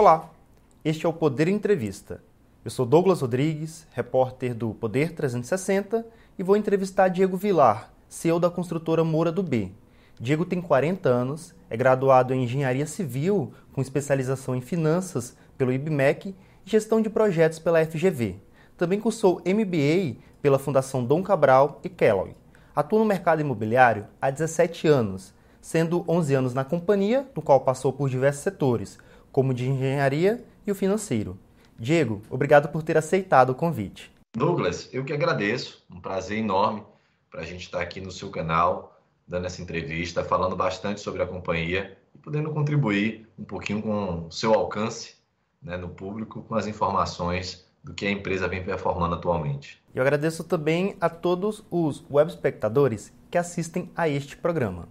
Olá, este é o Poder Entrevista. Eu sou Douglas Rodrigues, repórter do Poder 360 e vou entrevistar Diego Vilar, CEO da construtora Moura do B. Diego tem 40 anos, é graduado em Engenharia Civil com especialização em Finanças pelo IBMEC e Gestão de Projetos pela FGV. Também cursou MBA pela Fundação Dom Cabral e Kellogg. Atua no mercado imobiliário há 17 anos, sendo 11 anos na companhia, no qual passou por diversos setores, como de engenharia e o financeiro. Diego, obrigado por ter aceitado o convite. Douglas, eu que agradeço. Um prazer enorme para a gente estar aqui no seu canal, dando essa entrevista, falando bastante sobre a companhia e podendo contribuir um pouquinho com o seu alcance né, no público, com as informações do que a empresa vem performando atualmente. Eu agradeço também a todos os web espectadores que assistem a este programa.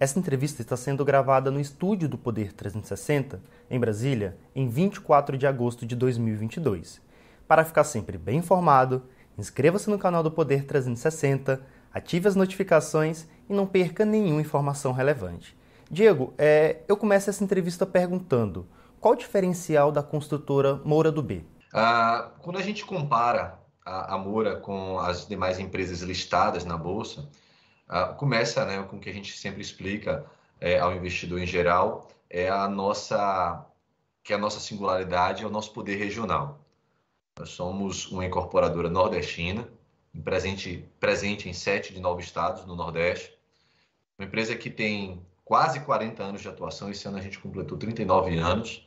Essa entrevista está sendo gravada no estúdio do Poder 360, em Brasília, em 24 de agosto de 2022. Para ficar sempre bem informado, inscreva-se no canal do Poder 360, ative as notificações e não perca nenhuma informação relevante. Diego, é, eu começo essa entrevista perguntando: qual o diferencial da construtora Moura do B? Ah, quando a gente compara a, a Moura com as demais empresas listadas na Bolsa, Uh, começa né, com o que a gente sempre explica é, ao investidor em geral, é a nossa que a nossa singularidade, é o nosso poder regional. Nós somos uma incorporadora nordestina, presente, presente em sete de nove estados no Nordeste. Uma empresa que tem quase 40 anos de atuação, esse ano a gente completou 39 anos.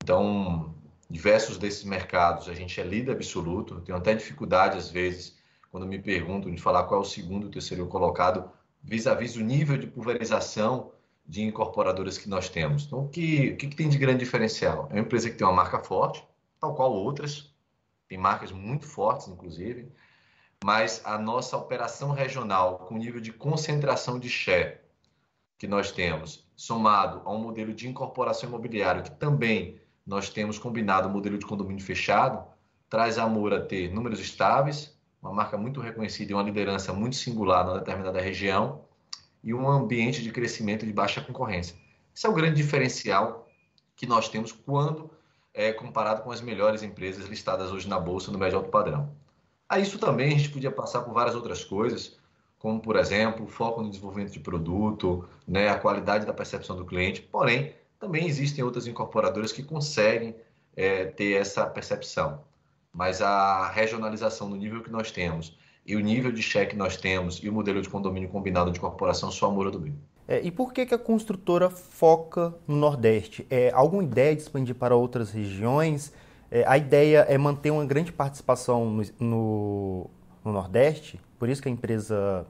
Então, diversos desses mercados a gente é líder absoluto, tem até dificuldade às vezes quando me perguntam de falar qual é o segundo, terceiro colocado, vis-à-vis -vis o nível de pulverização de incorporadoras que nós temos. Então, o que, o que tem de grande diferencial? É uma empresa que tem uma marca forte, tal qual outras, tem marcas muito fortes, inclusive, mas a nossa operação regional, com o nível de concentração de share que nós temos, somado a um modelo de incorporação imobiliária que também nós temos combinado o um modelo de condomínio fechado, traz a Moura ter números estáveis, uma marca muito reconhecida e uma liderança muito singular na determinada região e um ambiente de crescimento de baixa concorrência. Esse é o grande diferencial que nós temos quando é comparado com as melhores empresas listadas hoje na bolsa no médio alto padrão. A isso também a gente podia passar por várias outras coisas, como por exemplo, o foco no desenvolvimento de produto, né, a qualidade da percepção do cliente. Porém, também existem outras incorporadoras que conseguem é, ter essa percepção mas a regionalização no nível que nós temos e o nível de cheque que nós temos e o modelo de condomínio combinado de corporação só a Moura do Bem. É, e por que, que a construtora foca no Nordeste? É, alguma ideia de expandir para outras regiões? É, a ideia é manter uma grande participação no, no, no Nordeste? Por isso que a empresa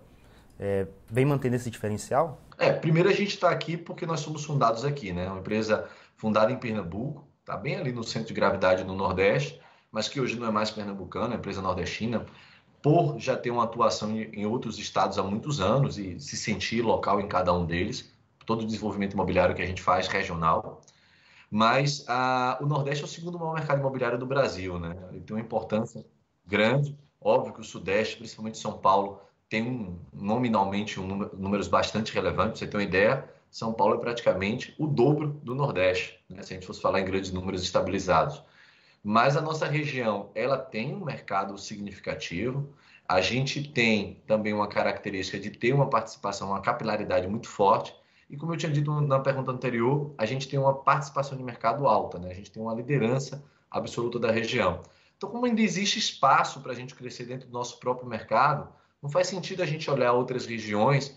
é, vem mantendo esse diferencial? É, primeiro a gente está aqui porque nós somos fundados aqui, né? Uma empresa fundada em Pernambuco, está bem ali no centro de gravidade no Nordeste, mas que hoje não é mais pernambucana, é empresa nordestina, por já ter uma atuação em outros estados há muitos anos e se sentir local em cada um deles, todo o desenvolvimento imobiliário que a gente faz regional. Mas a, o Nordeste é o segundo maior mercado imobiliário do Brasil, né? Ele tem uma importância grande. Óbvio que o Sudeste, principalmente São Paulo, tem um, nominalmente um número, números bastante relevantes. Você tem uma ideia, São Paulo é praticamente o dobro do Nordeste, né? se a gente fosse falar em grandes números estabilizados. Mas a nossa região, ela tem um mercado significativo. A gente tem também uma característica de ter uma participação, uma capilaridade muito forte. E como eu tinha dito na pergunta anterior, a gente tem uma participação de mercado alta, né? A gente tem uma liderança absoluta da região. Então, como ainda existe espaço para a gente crescer dentro do nosso próprio mercado, não faz sentido a gente olhar outras regiões,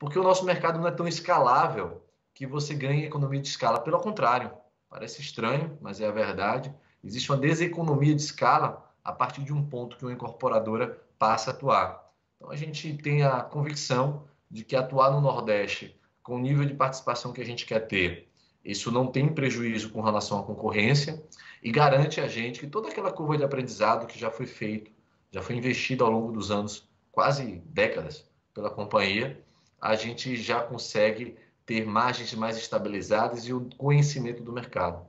porque o nosso mercado não é tão escalável que você ganhe economia de escala. Pelo contrário, parece estranho, mas é a verdade. Existe uma deseconomia de escala a partir de um ponto que uma incorporadora passa a atuar. Então, a gente tem a convicção de que atuar no Nordeste com o nível de participação que a gente quer ter, isso não tem prejuízo com relação à concorrência e garante a gente que toda aquela curva de aprendizado que já foi feito, já foi investido ao longo dos anos, quase décadas, pela companhia, a gente já consegue ter margens mais estabilizadas e o conhecimento do mercado.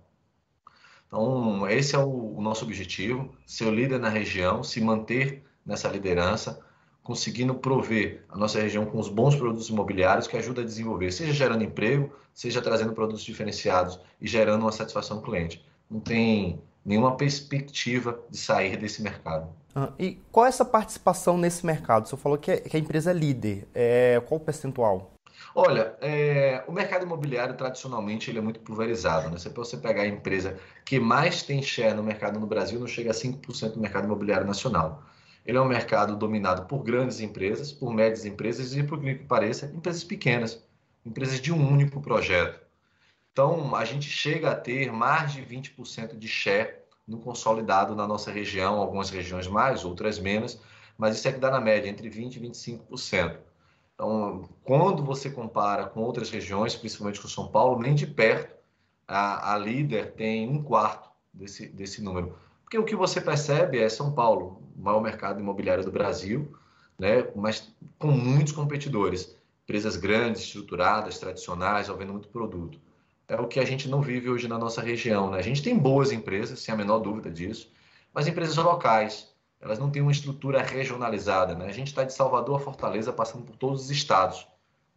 Então, esse é o, o nosso objetivo: ser o líder na região, se manter nessa liderança, conseguindo prover a nossa região com os bons produtos imobiliários que ajuda a desenvolver, seja gerando emprego, seja trazendo produtos diferenciados e gerando uma satisfação do cliente. Não tem nenhuma perspectiva de sair desse mercado. Ah, e qual é essa participação nesse mercado? Você falou que, é, a empresa é líder. É, qual o percentual? Olha, é, o mercado imobiliário tradicionalmente ele é muito pulverizado. Né? Se você pegar a empresa que mais tem share no mercado no Brasil, não chega a 5% do mercado imobiliário nacional. Ele é um mercado dominado por grandes empresas, por médias empresas e, por que pareça, empresas pequenas, empresas de um único projeto. Então, a gente chega a ter mais de 20% de share no consolidado na nossa região, algumas regiões mais, outras menos, mas isso é que dá na média entre 20% e 25%. Então, quando você compara com outras regiões, principalmente com São Paulo, nem de perto a, a líder tem um quarto desse, desse número. Porque o que você percebe é São Paulo, o maior mercado imobiliário do Brasil, né, mas com muitos competidores, empresas grandes, estruturadas, tradicionais, vendendo muito produto. É o que a gente não vive hoje na nossa região. Né? A gente tem boas empresas, sem a menor dúvida disso, mas empresas locais, elas não têm uma estrutura regionalizada. Né? A gente está de Salvador a Fortaleza, passando por todos os estados.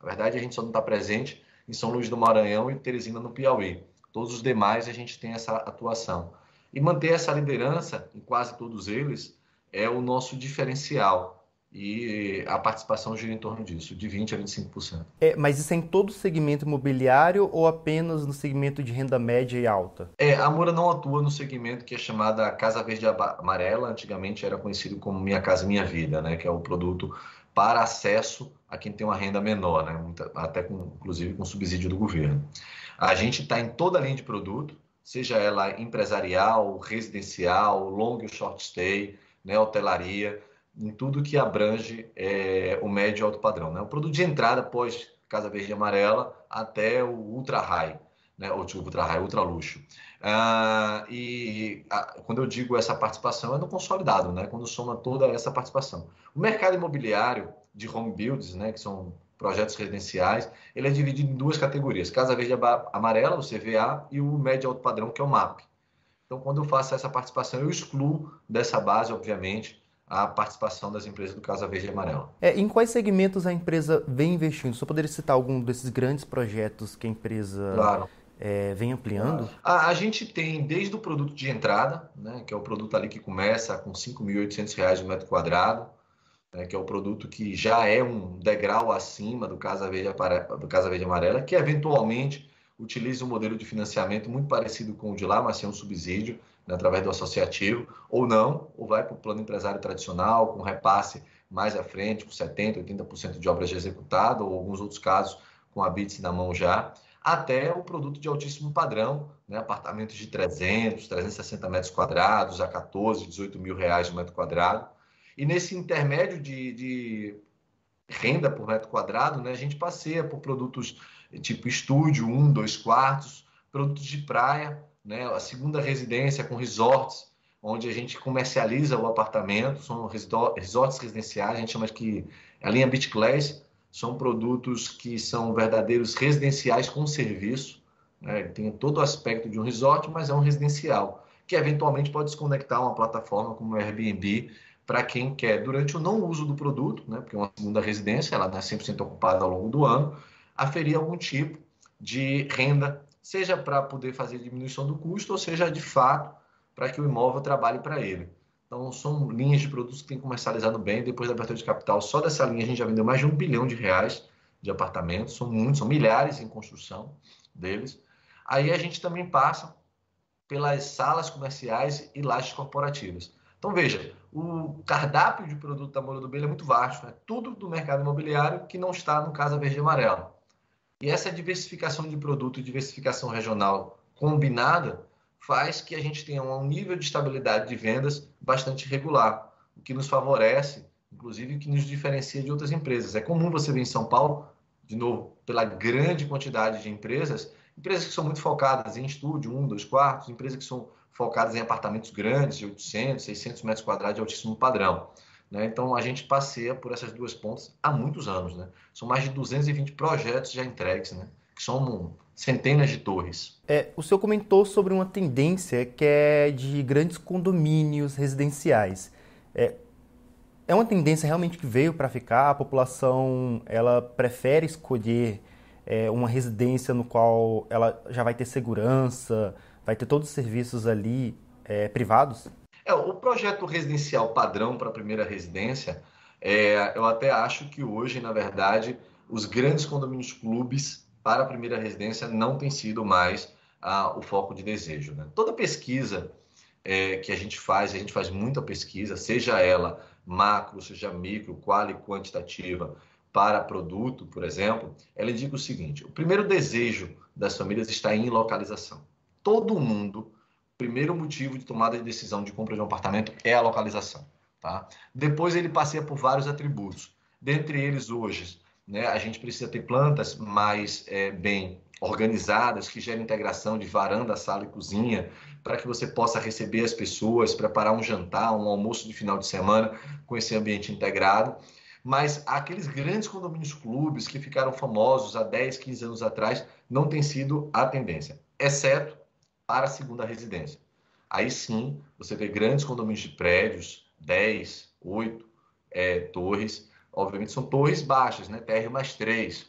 Na verdade, a gente só não está presente em São Luís do Maranhão e Teresina, no Piauí. Todos os demais, a gente tem essa atuação. E manter essa liderança em quase todos eles é o nosso diferencial e a participação gira em torno disso, de 20% a 25%. É, mas isso é em todo o segmento imobiliário ou apenas no segmento de renda média e alta? É, a Moura não atua no segmento que é chamada Casa Verde Amarela, antigamente era conhecido como Minha Casa Minha Vida, né, que é o produto para acesso a quem tem uma renda menor, né, até com, inclusive com subsídio do governo. A gente está em toda a linha de produto, seja ela empresarial, residencial, long e short stay, né, hotelaria, em tudo que abrange é, o médio e alto padrão. Né? O produto de entrada pós Casa Verde e Amarela até o Ultra High, né? ou tipo, Ultra High, Ultra Luxo. Ah, e a, quando eu digo essa participação é no consolidado, né? quando soma toda essa participação. O mercado imobiliário de home builds, né? que são projetos residenciais, ele é dividido em duas categorias, Casa Verde Amarela, o CVA, e o médio e alto padrão, que é o MAP. Então, quando eu faço essa participação, eu excluo dessa base, obviamente, a participação das empresas do Casa Verde e Amarelo. É, em quais segmentos a empresa vem investindo? Só poderia citar algum desses grandes projetos que a empresa claro. é, vem ampliando? A, a, gente tem desde o produto de entrada, né, que é o produto ali que começa com R$ 5.800 o metro quadrado, né, que é o produto que já é um degrau acima do Casa Verde, do Casa Verde Amarela, que eventualmente utiliza um modelo de financiamento muito parecido com o de lá, mas sem um subsídio, né, através do associativo, ou não, ou vai para o plano empresário tradicional, com repasse mais à frente, com 70%, 80% de obras já executadas, ou alguns outros casos com a BITS na mão já, até o produto de altíssimo padrão, né, apartamentos de 300, 360 metros quadrados, a 14, 18 mil reais o metro quadrado. E nesse intermédio de, de renda por metro quadrado, né, a gente passeia por produtos tipo estúdio, um, dois quartos, produtos de praia, né, a segunda residência com resorts, onde a gente comercializa o apartamento, são resorts residenciais, a gente chama que a linha Beach Class, são produtos que são verdadeiros residenciais com serviço, né, tem todo o aspecto de um resort, mas é um residencial, que eventualmente pode se conectar a uma plataforma como o Airbnb, para quem quer, durante o não uso do produto, né, porque é uma segunda residência, ela não é 100% ocupada ao longo do ano, aferir algum tipo de renda, seja para poder fazer diminuição do custo, ou seja, de fato, para que o imóvel trabalhe para ele. Então, são linhas de produtos que têm comercializado bem. Depois da abertura de capital, só dessa linha a gente já vendeu mais de um bilhão de reais de apartamentos. São muitos, são milhares em construção deles. Aí a gente também passa pelas salas comerciais e lajes corporativas. Então, veja, o cardápio de produto da Moura do Belho é muito vasto. É tudo do mercado imobiliário que não está no Casa Verde e Amarelo. E essa diversificação de produto e diversificação regional combinada faz que a gente tenha um nível de estabilidade de vendas bastante regular, o que nos favorece, inclusive, o que nos diferencia de outras empresas. É comum você ver em São Paulo, de novo, pela grande quantidade de empresas, empresas que são muito focadas em estúdio, um, dois quartos, empresas que são focadas em apartamentos grandes, de 800, 600 metros quadrados de altíssimo padrão. Né? Então, a gente passeia por essas duas pontas há muitos anos. Né? São mais de 220 projetos já entregues, né? que são centenas de torres. É, o senhor comentou sobre uma tendência que é de grandes condomínios residenciais. É, É uma tendência realmente que veio para ficar. A população ela prefere escolher é, uma residência no qual ela já vai ter segurança, vai ter todos os serviços ali é, privados? É, o projeto residencial padrão para a primeira residência, é, eu até acho que hoje, na verdade, os grandes condomínios clubes para a primeira residência não tem sido mais ah, o foco de desejo. Né? Toda pesquisa é, que a gente faz, a gente faz muita pesquisa, seja ela macro, seja micro, qual e quantitativa, para produto, por exemplo, ela indica o seguinte: o primeiro desejo das famílias está em localização. Todo mundo, primeiro motivo de tomada de decisão de compra de um apartamento é a localização. Tá? Depois ele passeia por vários atributos. Dentre eles, hoje, né, a gente precisa ter plantas mais é, bem organizadas, que gerem integração de varanda, sala e cozinha, para que você possa receber as pessoas, preparar um jantar, um almoço de final de semana com esse ambiente integrado mas aqueles grandes condomínios clubes que ficaram famosos há 10, 15 anos atrás não tem sido a tendência, exceto para a segunda residência. Aí sim, você vê grandes condomínios de prédios, 10, 8 é, torres, obviamente são torres baixas, né? TR mais 3,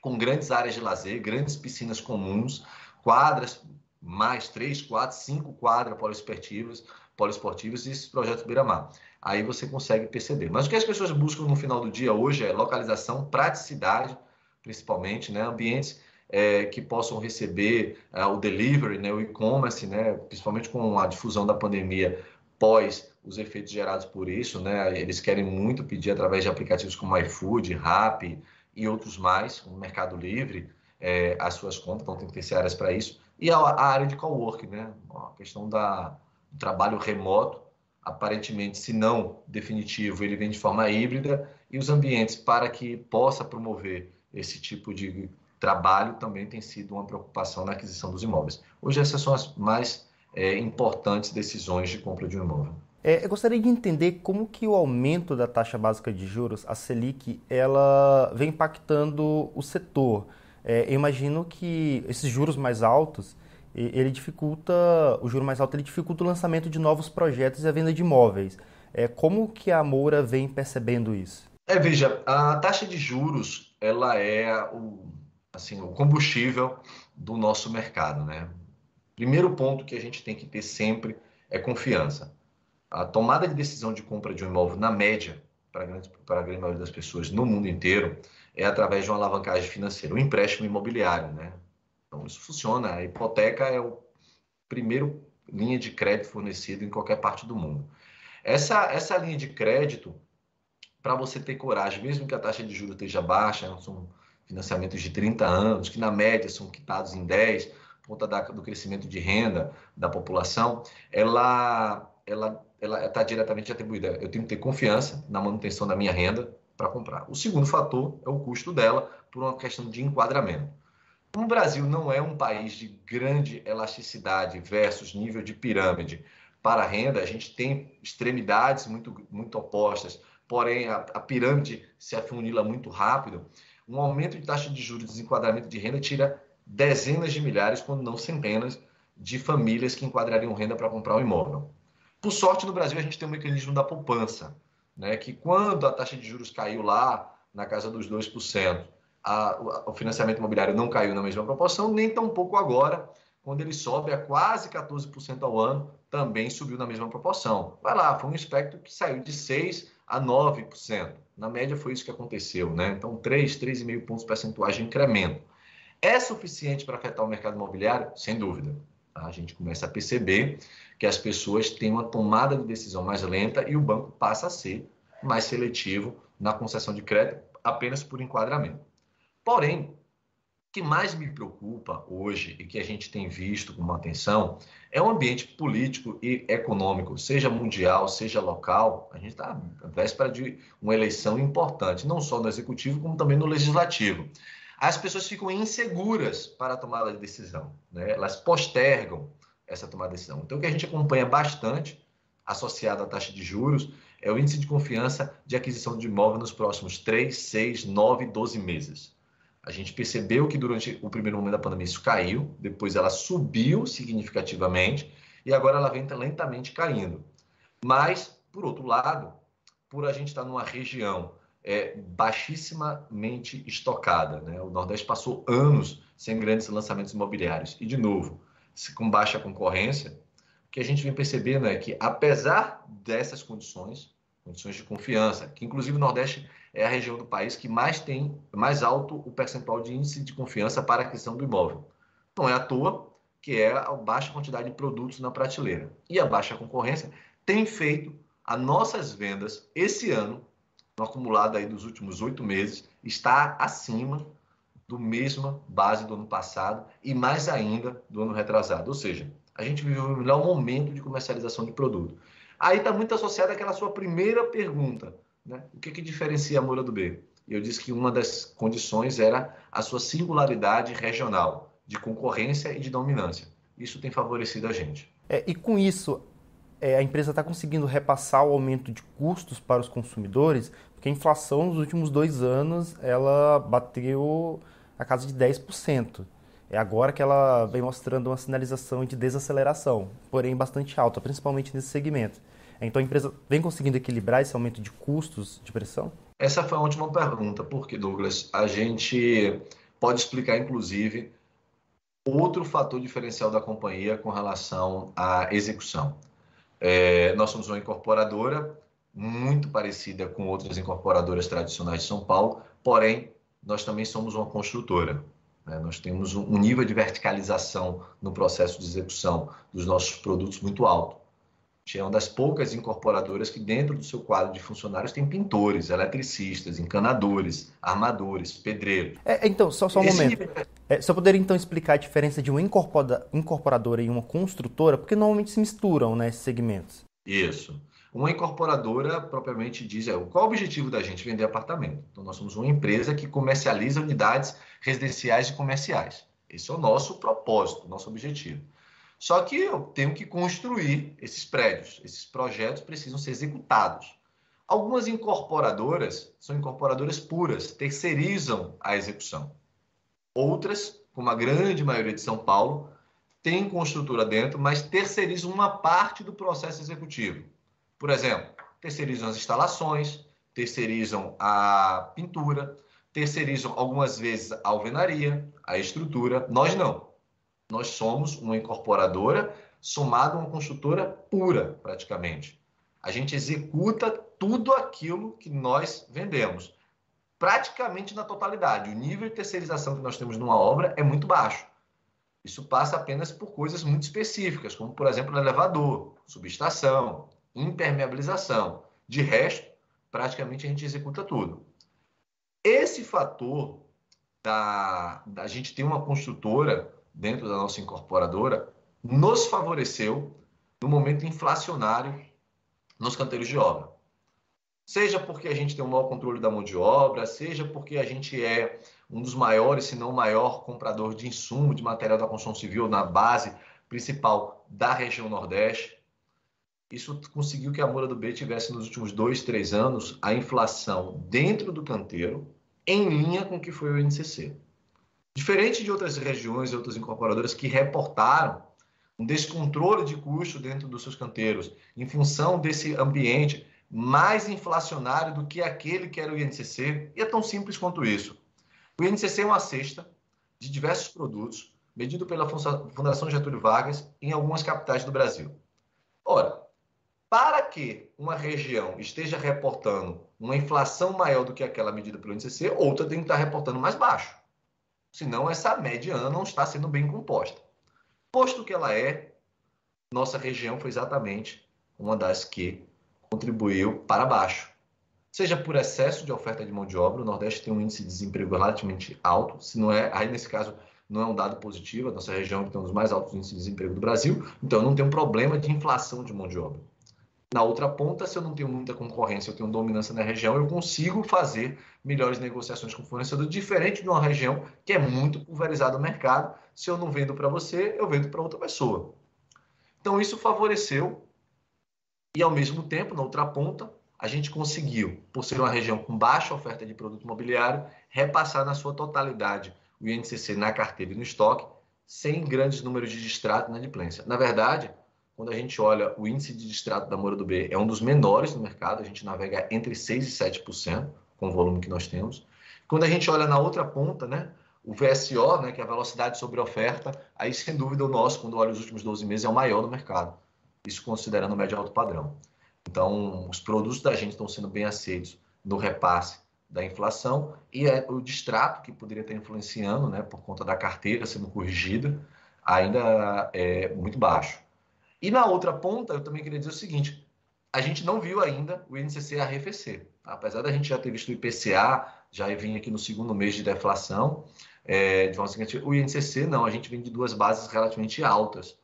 com grandes áreas de lazer, grandes piscinas comuns, quadras mais 3, 4, 5 quadras poliesportivas, poliesportivas e esses projetos beira-mar aí você consegue perceber. Mas o que as pessoas buscam no final do dia hoje é localização, praticidade, principalmente, né? ambientes é, que possam receber é, o delivery, né? o e-commerce, né? principalmente com a difusão da pandemia pós os efeitos gerados por isso. Né? Eles querem muito pedir através de aplicativos como iFood, Rappi e outros mais, o Mercado Livre, é, as suas contas, então tem que ter áreas para isso. E a, a, área de coworking, né? a questão da, do trabalho remoto, aparentemente, se não definitivo, ele vem de forma híbrida e os ambientes para que possa promover esse tipo de trabalho também tem sido uma preocupação na aquisição dos imóveis. Hoje essas são as mais é, importantes decisões de compra de um imóvel. É, eu gostaria de entender como que o aumento da taxa básica de juros, a Selic, ela vem impactando o setor. É, eu imagino que esses juros mais altos ele dificulta, o juro mais alto ele dificulta o lançamento de novos projetos e a venda de imóveis. É, como que a Moura vem percebendo isso? É, veja, a taxa de juros ela é o, assim, o combustível do nosso mercado. Né? Primeiro ponto que a gente tem que ter sempre é confiança. A tomada de decisão de compra de um imóvel, na média, para a grande, maioria das pessoas no mundo inteiro, é através de uma alavancagem financeira, um empréstimo imobiliário. Né? Então, isso funciona. A hipoteca é o primeiro linha de crédito fornecido em qualquer parte do mundo. Essa, essa linha de crédito, para você ter coragem, mesmo que a taxa de juros esteja baixa, são financiamentos de 30 anos, que na média são quitados em 10, por conta da, do crescimento de renda da população, ela ela ela está diretamente atribuída. Eu tenho que ter confiança na manutenção da minha renda para comprar. O segundo fator é o custo dela por uma questão de enquadramento. O Brasil não é um país de grande elasticidade versus nível de pirâmide para a renda, a gente tem extremidades muito, muito opostas, porém a, a pirâmide se afunila muito rápido. Um aumento de taxa de juros e desenquadramento de renda tira dezenas de milhares, quando não centenas, de famílias que enquadrariam renda para comprar um imóvel. Por sorte, no Brasil, a gente tem um mecanismo da poupança, né, que quando a taxa de juros caiu lá na casa dos 2%, a, o financiamento imobiliário não caiu na mesma proporção, nem tampouco agora, quando ele sobe a quase 14% ao ano, também subiu na mesma proporção. Vai lá, foi um espectro que saiu de 6% a 9%. Na média foi isso que aconteceu, né? Então, 3, 3,5 pontos percentuais de incremento. É suficiente para afetar o mercado imobiliário? Sem dúvida. Tá? A gente começa a perceber que as pessoas têm uma tomada de decisão mais lenta e o banco passa a ser mais seletivo na concessão de crédito apenas por enquadramento. Porém, que mais me preocupa hoje e que a gente tem visto com atenção é o ambiente político e econômico, seja mundial, seja local. A gente está à véspera de uma eleição importante, não só no executivo, como também no legislativo. As pessoas ficam inseguras para a tomada de decisão, né? elas postergam essa tomada de decisão. Então, o que a gente acompanha bastante, associado à taxa de juros, é o índice de confiança de aquisição de imóvel nos próximos 3, 6, 9, 12 meses. A gente percebeu que durante o primeiro momento da pandemia isso caiu, depois ela subiu significativamente e agora ela vem lentamente caindo. Mas, por outro lado, por a gente estar numa região é, baixissimamente estocada. Né? O Nordeste passou anos sem grandes lançamentos imobiliários. E, de novo, com baixa concorrência, o que a gente vem percebendo é que, apesar dessas condições, condições de confiança, que inclusive o Nordeste é a região do país que mais tem, mais alto o percentual de índice de confiança para a aquisição do imóvel. Não é à toa que é a baixa quantidade de produtos na prateleira. E a baixa concorrência tem feito as nossas vendas esse ano, no acumulado aí dos últimos oito meses, está acima do mesma base do ano passado e mais ainda do ano retrasado. Ou seja, a gente viveu o melhor momento de comercialização de produto. Aí está muito associado àquela sua primeira pergunta. Né? O que, que diferencia a Moura do B? Eu disse que uma das condições era a sua singularidade regional, de concorrência e de dominância. Isso tem favorecido a gente. É, e com isso, é, a empresa está conseguindo repassar o aumento de custos para os consumidores, porque a inflação nos últimos dois anos ela bateu a casa de 10%. É agora que ela vem mostrando uma sinalização de desaceleração, porém bastante alta, principalmente nesse segmento. Então a empresa vem conseguindo equilibrar esse aumento de custos de pressão? Essa foi a última pergunta, porque, Douglas, a gente pode explicar, inclusive, outro fator diferencial da companhia com relação à execução. É, nós somos uma incorporadora muito parecida com outras incorporadoras tradicionais de São Paulo, porém, nós também somos uma construtora. Né? Nós temos um nível de verticalização no processo de execução dos nossos produtos muito alto. É uma das poucas incorporadoras que, dentro do seu quadro de funcionários, tem pintores, eletricistas, encanadores, armadores, pedreiros. É, então, só, só um Esse... momento. É, só poderia então explicar a diferença de uma incorporadora e uma construtora, porque normalmente se misturam né, esses segmentos. Isso. Uma incorporadora propriamente diz é, qual o objetivo da gente vender apartamento. Então, nós somos uma empresa que comercializa unidades residenciais e comerciais. Esse é o nosso propósito, nosso objetivo. Só que eu tenho que construir esses prédios. Esses projetos precisam ser executados. Algumas incorporadoras são incorporadoras puras, terceirizam a execução. Outras, como a grande maioria de São Paulo, têm construtora dentro, mas terceirizam uma parte do processo executivo. Por exemplo, terceirizam as instalações, terceirizam a pintura, terceirizam algumas vezes a alvenaria, a estrutura. Nós não. Nós somos uma incorporadora somada a uma construtora pura, praticamente. A gente executa tudo aquilo que nós vendemos, praticamente na totalidade. O nível de terceirização que nós temos numa obra é muito baixo. Isso passa apenas por coisas muito específicas, como, por exemplo, elevador, subestação, impermeabilização. De resto, praticamente a gente executa tudo. Esse fator da, da gente ter uma construtora dentro da nossa incorporadora nos favoreceu no momento inflacionário nos canteiros de obra. Seja porque a gente tem um maior controle da mão de obra, seja porque a gente é um dos maiores, se não maior comprador de insumo de material da construção civil na base principal da região Nordeste. Isso conseguiu que a Moura do B tivesse nos últimos dois, três anos a inflação dentro do canteiro em linha com o que foi o INCC. Diferente de outras regiões e outras incorporadoras que reportaram um descontrole de custo dentro dos seus canteiros, em função desse ambiente mais inflacionário do que aquele que era o INCC, e é tão simples quanto isso. O INCC é uma cesta de diversos produtos, medido pela Fundação Getúlio Vargas em algumas capitais do Brasil. Ora, que uma região esteja reportando uma inflação maior do que aquela medida pelo INCC, outra tem que estar reportando mais baixo. Senão, essa mediana não está sendo bem composta. Posto que ela é, nossa região foi exatamente uma das que contribuiu para baixo. Seja por excesso de oferta de mão de obra, o Nordeste tem um índice de desemprego relativamente alto, se não é, aí nesse caso não é um dado positivo, a nossa região tem um dos mais altos índices de desemprego do Brasil, então não tem um problema de inflação de mão de obra. Na outra ponta, se eu não tenho muita concorrência, eu tenho dominância na região, eu consigo fazer melhores negociações com o fornecedor, diferente de uma região que é muito pulverizada no mercado. Se eu não vendo para você, eu vendo para outra pessoa. Então, isso favoreceu e, ao mesmo tempo, na outra ponta, a gente conseguiu, por ser uma região com baixa oferta de produto imobiliário, repassar na sua totalidade o INCC na carteira e no estoque, sem grandes números de distrato na adimplência. Na verdade, quando a gente olha o índice de distrato da Moura do B, é um dos menores do mercado, a gente navega entre 6% e 7% com o volume que nós temos. Quando a gente olha na outra ponta, né, o VSO, né, que é a velocidade sobre oferta, aí sem dúvida o nosso, quando olha os últimos 12 meses, é o maior do mercado. Isso considerando o médio alto padrão. Então, os produtos da gente estão sendo bem aceitos no repasse da inflação e é o distrato que poderia estar influenciando, né, por conta da carteira sendo corrigida, ainda é muito baixo. E na outra ponta, eu também queria dizer o seguinte: a gente não viu ainda o INCC arrefecer. Apesar da gente já ter visto o IPCA, já vim aqui no segundo mês de deflação, é, de forma seguinte, o INCC não, a gente vem de duas bases relativamente altas,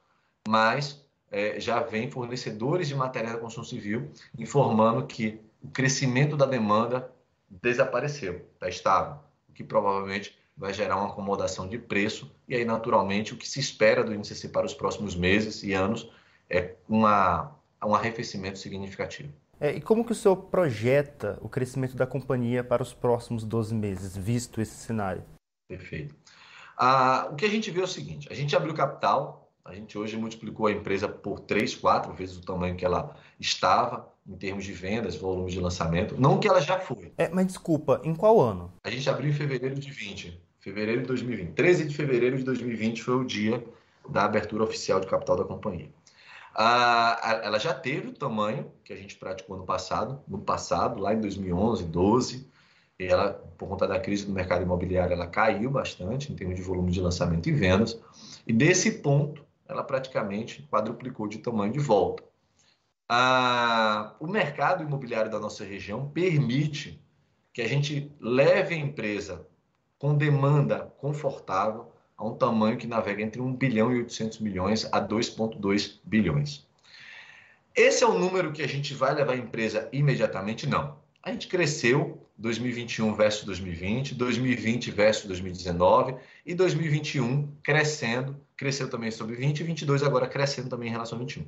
mas é, já vem fornecedores de matéria da construção civil informando que o crescimento da demanda desapareceu, está estável, o que provavelmente vai gerar uma acomodação de preço e aí naturalmente o que se espera do INCC para os próximos meses e anos é uma, um arrefecimento significativo. É, e como que o senhor projeta o crescimento da companhia para os próximos 12 meses, visto esse cenário? Perfeito. Ah, o que a gente vê é o seguinte, a gente abriu capital, a gente hoje multiplicou a empresa por 3, 4 vezes o tamanho que ela estava, em termos de vendas, volume de lançamento, não que ela já foi. É, mas desculpa, em qual ano? A gente abriu em fevereiro de 20, fevereiro de 2020. 13 de fevereiro de 2020 foi o dia da abertura oficial de capital da companhia. Ah, ela já teve o tamanho que a gente praticou no passado, no passado, lá em 2011, 12. E ela, por conta da crise do mercado imobiliário, ela caiu bastante em termos de volume de lançamento e vendas. E desse ponto, ela praticamente quadruplicou de tamanho de volta. Ah, o mercado imobiliário da nossa região permite que a gente leve a empresa com demanda confortável a um tamanho que navega entre 1 bilhão e 800 milhões a 2,2 bilhões. Esse é o número que a gente vai levar a empresa imediatamente? Não. A gente cresceu 2021 versus 2020, 2020 versus 2019 e 2021 crescendo, cresceu também sobre 20 e 22 agora crescendo também em relação a 21.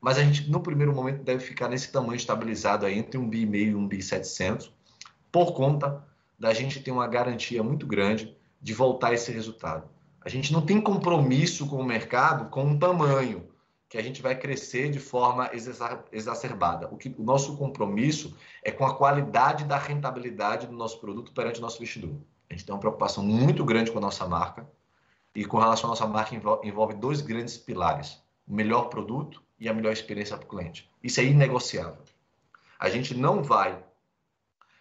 Mas a gente, no primeiro momento, deve ficar nesse tamanho estabilizado aí entre 1 bi e meio e 1 bi 700, por conta da gente ter uma garantia muito grande de voltar esse resultado. A gente não tem compromisso com o mercado com um tamanho que a gente vai crescer de forma exacerbada. O, que, o nosso compromisso é com a qualidade da rentabilidade do nosso produto perante o nosso investidor. A gente tem uma preocupação muito grande com a nossa marca e com relação à nossa marca envolve dois grandes pilares: o melhor produto e a melhor experiência para o cliente. Isso é inegociável. A gente não vai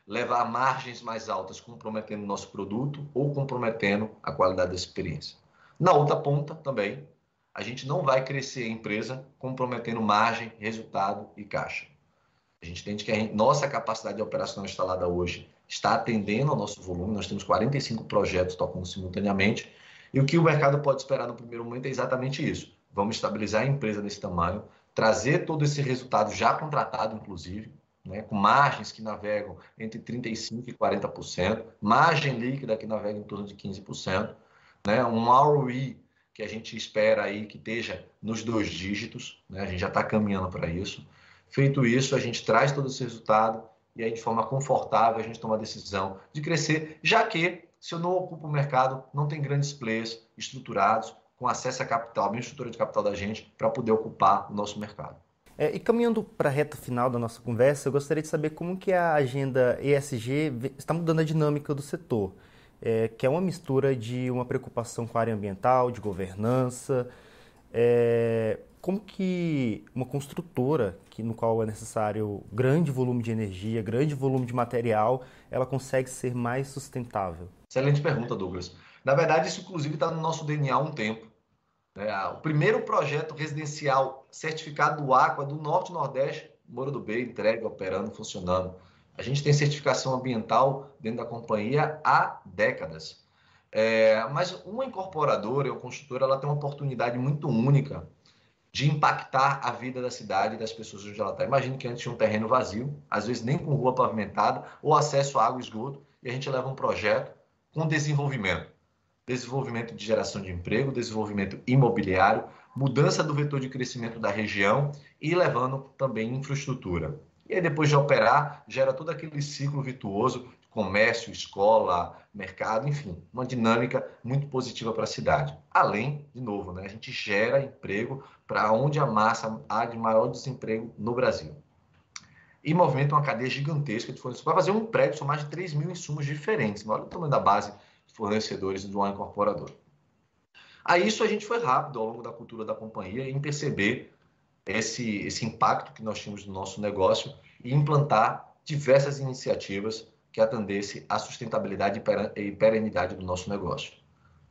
levar margens mais altas comprometendo nosso produto ou comprometendo a qualidade da experiência. Na outra ponta também, a gente não vai crescer a empresa comprometendo margem, resultado e caixa. A gente entende que a gente, nossa capacidade operacional instalada hoje está atendendo ao nosso volume, nós temos 45 projetos tocando simultaneamente, e o que o mercado pode esperar no primeiro momento é exatamente isso. Vamos estabilizar a empresa nesse tamanho, trazer todo esse resultado já contratado, inclusive, né, com margens que navegam entre 35% e 40%, margem líquida que navega em torno de 15%, né, um ROE que a gente espera aí que esteja nos dois dígitos, né, a gente já está caminhando para isso. Feito isso, a gente traz todo esse resultado e aí de forma confortável a gente toma a decisão de crescer, já que se eu não ocupo o mercado, não tem grandes players estruturados com acesso a capital, a estrutura de capital da gente para poder ocupar o nosso mercado. É, e caminhando para a reta final da nossa conversa, eu gostaria de saber como que a agenda ESG está mudando a dinâmica do setor, é, que é uma mistura de uma preocupação com a área ambiental, de governança, é, como que uma construtora, que, no qual é necessário grande volume de energia, grande volume de material, ela consegue ser mais sustentável? Excelente pergunta, Douglas. Na verdade, isso inclusive está no nosso DNA há um tempo. É, o primeiro projeto residencial certificado do Aqua do Norte e Nordeste, Moura do B, entregue, operando, funcionando. A gente tem certificação ambiental dentro da companhia há décadas. É, mas uma incorporadora ou construtora ela tem uma oportunidade muito única de impactar a vida da cidade e das pessoas onde ela está. Imagine que antes tinha um terreno vazio, às vezes nem com rua pavimentada, ou acesso a água e esgoto, e a gente leva um projeto com desenvolvimento desenvolvimento de geração de emprego, desenvolvimento imobiliário, mudança do vetor de crescimento da região e levando também infraestrutura. E aí, depois de operar, gera todo aquele ciclo virtuoso comércio, escola, mercado, enfim, uma dinâmica muito positiva para a cidade. Além, de novo, né, a gente gera emprego para onde a massa há de maior desemprego no Brasil. E movimenta uma cadeia gigantesca de fornecedores. Para fazer um prédio, são mais de 3 mil insumos diferentes. Olha o tamanho da base de fornecedores do uma incorporadora. A isso a gente foi rápido ao longo da cultura da companhia em perceber esse, esse impacto que nós tínhamos no nosso negócio e implantar diversas iniciativas que atendesse à sustentabilidade e perenidade do nosso negócio.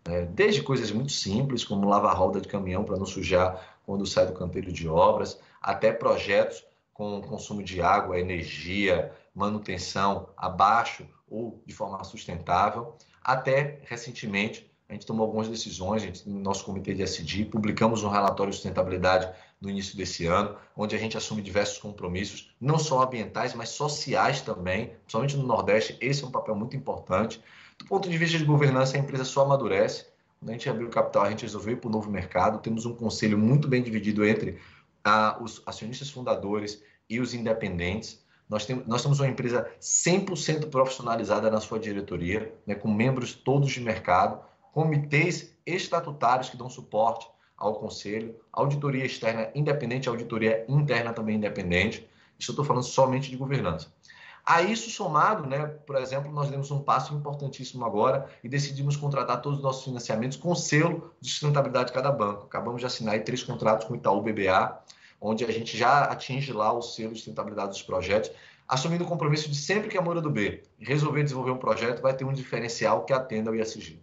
É, desde coisas muito simples, como lavar roda de caminhão para não sujar quando sai do canteiro de obras, até projetos com consumo de água, energia, manutenção abaixo ou de forma sustentável, até recentemente a gente tomou algumas decisões, a gente, no nosso comitê de SD, publicamos um relatório de sustentabilidade no início desse ano, onde a gente assume diversos compromissos, não só ambientais, mas sociais também, principalmente no Nordeste, esse é um papel muito importante. Do ponto de vista de governança, a empresa só amadurece. Quando a gente abriu o capital, a gente resolveu ir para o novo mercado, temos um conselho muito bem dividido entre ah, os acionistas fundadores e os independentes. Nós temos, nós temos uma empresa 100% profissionalizada na sua diretoria, né, com membros todos de mercado, comitês estatutários que dão suporte ao conselho, auditoria externa independente, auditoria interna também independente. Isso eu estou falando somente de governança. A isso somado, né, por exemplo, nós demos um passo importantíssimo agora e decidimos contratar todos os nossos financiamentos com selo de sustentabilidade de cada banco. Acabamos de assinar três contratos com o Itaú BBA, onde a gente já atinge lá o selo de sustentabilidade dos projetos, assumindo o compromisso de sempre que a Moura do B resolver desenvolver um projeto, vai ter um diferencial que atenda ao ISG.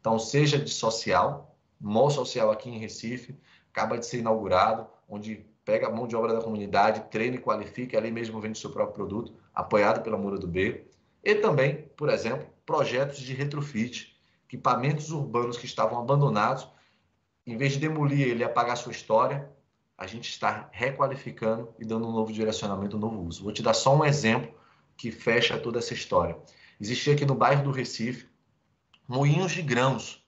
Então, seja de social, mall social aqui em Recife, acaba de ser inaugurado, onde pega a mão de obra da comunidade, treina e qualifica, ali mesmo vende seu próprio produto, apoiado pela Moura do B. E também, por exemplo, projetos de retrofit, equipamentos urbanos que estavam abandonados, em vez de demolir ele e apagar sua história, a gente está requalificando e dando um novo direcionamento, um novo uso. Vou te dar só um exemplo que fecha toda essa história. Existia aqui no bairro do Recife moinhos de grãos,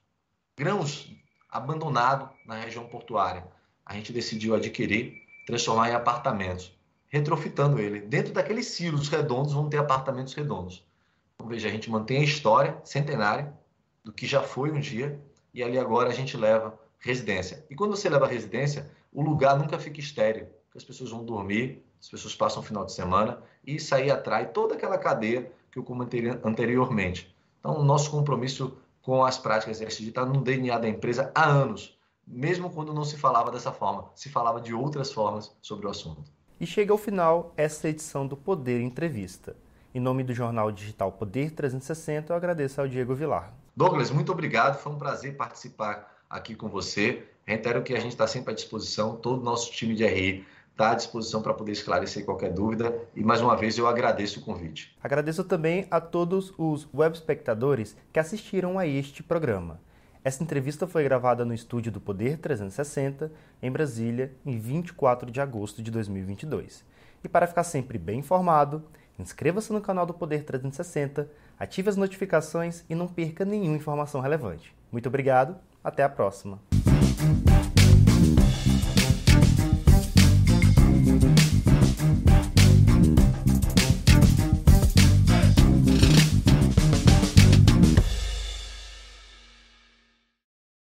grãos abandonado na região portuária. A gente decidiu adquirir, transformar em apartamentos, retrofitando ele. Dentro daqueles silos redondos vão ter apartamentos redondos. Então, veja, a gente mantém a história centenária do que já foi um dia e ali agora a gente leva residência. E quando você leva residência, o lugar nunca fica estéreo, porque as pessoas vão dormir, as pessoas passam o final de semana e isso aí atrai toda aquela cadeia que eu comentei anteriormente. Então, o nosso compromisso com as práticas ESG está no DNA da empresa há anos, mesmo quando não se falava dessa forma, se falava de outras formas sobre o assunto. E chega ao final essa edição do Poder Entrevista. Em nome do jornal digital Poder 360, eu agradeço ao Diego Vilar. Douglas, muito obrigado. Foi um prazer participar aqui com você. Reitero que a gente está sempre à disposição, todo o nosso time de RI está à disposição para poder esclarecer qualquer dúvida. E mais uma vez eu agradeço o convite. Agradeço também a todos os web espectadores que assistiram a este programa. Essa entrevista foi gravada no estúdio do Poder 360, em Brasília, em 24 de agosto de 2022. E para ficar sempre bem informado, inscreva-se no canal do Poder 360, ative as notificações e não perca nenhuma informação relevante. Muito obrigado, até a próxima!